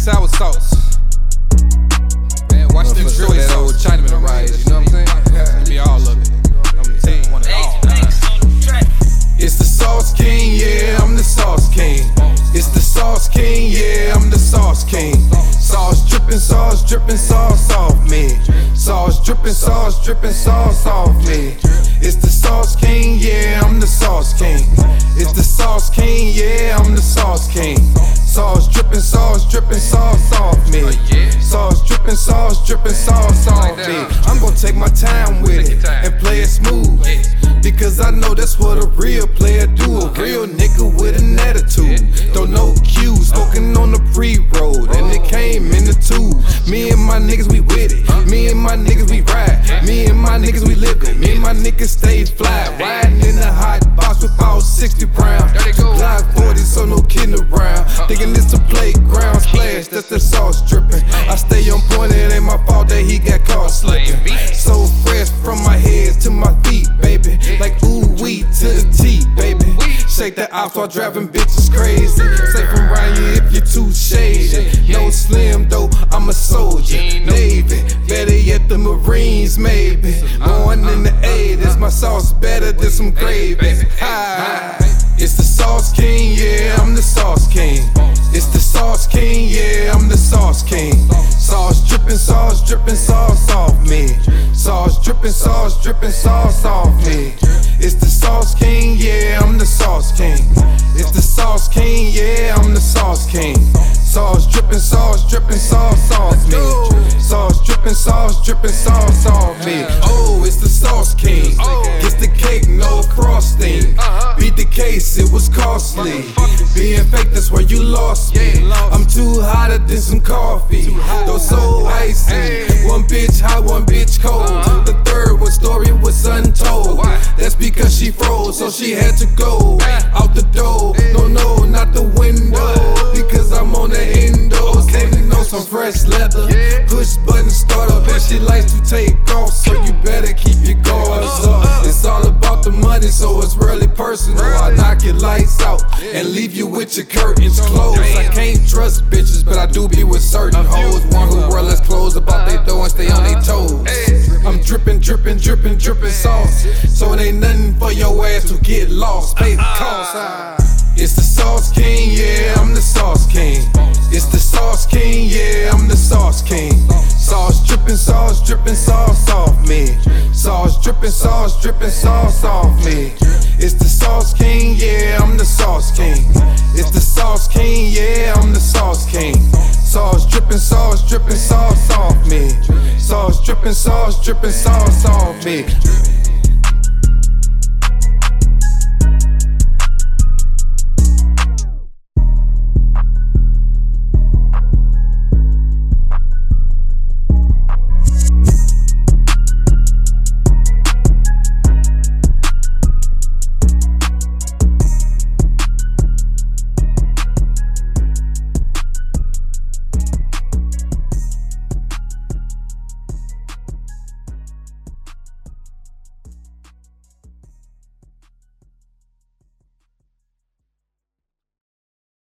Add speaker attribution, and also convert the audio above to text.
Speaker 1: sour sauce. Man, watch them
Speaker 2: Motherfucker,
Speaker 1: soy
Speaker 2: that old
Speaker 1: sauce.
Speaker 2: Chinaman arise, you know what I'm saying?
Speaker 1: Give me all of it. I'm gonna tell you one of all.
Speaker 3: It's the sauce king, yeah, I'm the sauce king. It's the sauce king, yeah, I'm the sauce king. Sauce dripping, sauce dripping, sauce off me. Sauce dripping, sauce dripping, sauce off me. It's the sauce king, yeah, I'm the sauce king. It's the sauce king, yeah, I'm the sauce king. Sauce dripping, sauce dripping, sauce off me. Oh, sauce dripping, sauce dripping, sauce off me. I'm gonna take my time with it and play it smooth. Because I know that's what a real player do. A real nigga with an attitude. Don't know cues, oh. smoking on the pre-roll. And it oh. came in the tube. Me and my niggas, we with it. Me and my niggas, we ride. Me and my niggas, we live it. Me and my niggas stay fly. Riding in the hot box with all 60 rounds. The sauce dripping. I stay on point, it ain't my fault that he got caught slipping. So fresh from my head to my feet, baby. Like ooh wee to the T, baby. Shake that off while driving bitches crazy. Say from around you if you're too shady. No slim though, I'm a soldier. Navy, better yet the Marines, maybe. Born in the 80s, my sauce better than some gravy. Hi. It's the sauce king, yeah, I'm the sauce king. Dripping, sauce dripping, sauce off me. It's the sauce king, yeah, I'm the sauce king. It's the sauce king, yeah, I'm the sauce king. Sauce dripping, sauce dripping, sauce off me. Sauce dripping, sauce dripping, sauce off me. Oh, it's the sauce king. It's the cake, no frosting. Beat the case, it was costly. Being fake, that's where you lost me. I'm too hotter than some coffee. Though so icy. One bitch hot, one bitch cold. The That's because she froze, so she had to go out the door. No, no, not the window. Because I'm on the endo. Standing on some fresh leather. Push button starter, but she likes to take off, so you better keep your guards up. It's all about the money, so it's really personal. I knock your lights out and leave you with your curtains closed. I can't trust bitches, but I do be with certain hoes. One who wear dripping, dripping, dripping, dripping sauce. So it ain't nothing for your ass to get lost. Pay the cost. It's the sauce king, yeah, I'm the sauce king. It's the sauce king, yeah, I'm the sauce king. Sauce dripping, sauce dripping, sauce off me. Sauce dripping, sauce dripping, sauce off me. Sauce dripping, sauce dripping, sauce off me. Sauce dripping, sauce dripping, sauce off me.